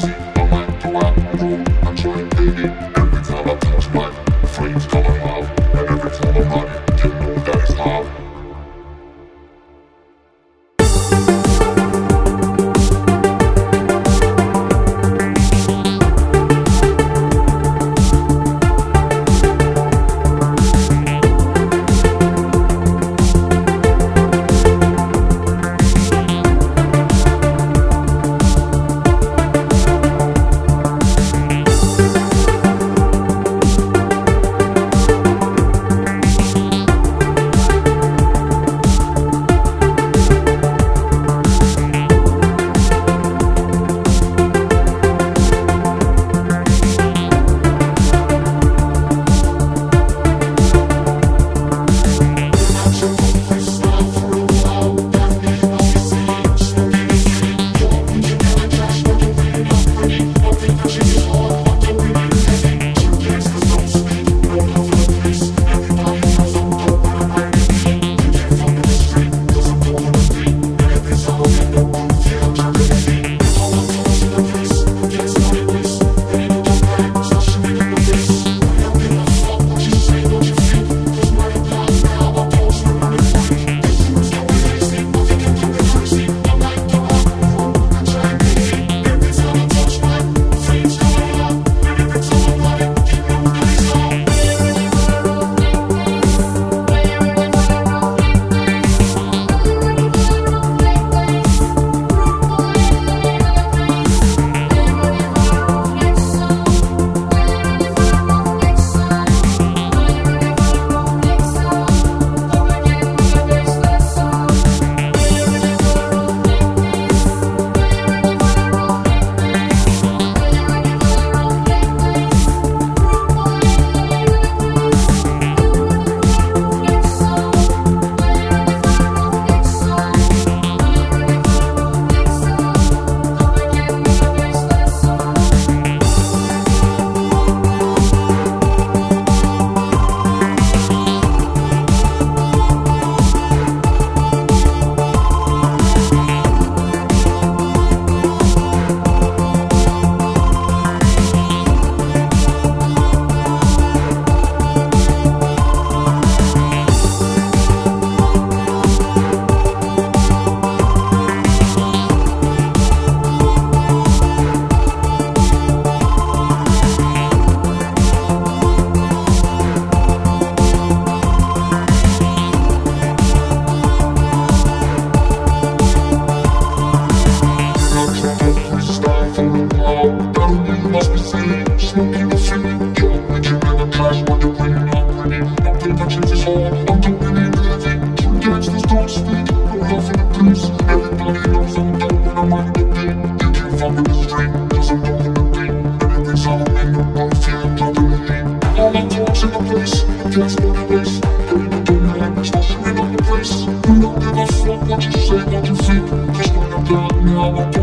crazy. I went to my room, I tried dating. Just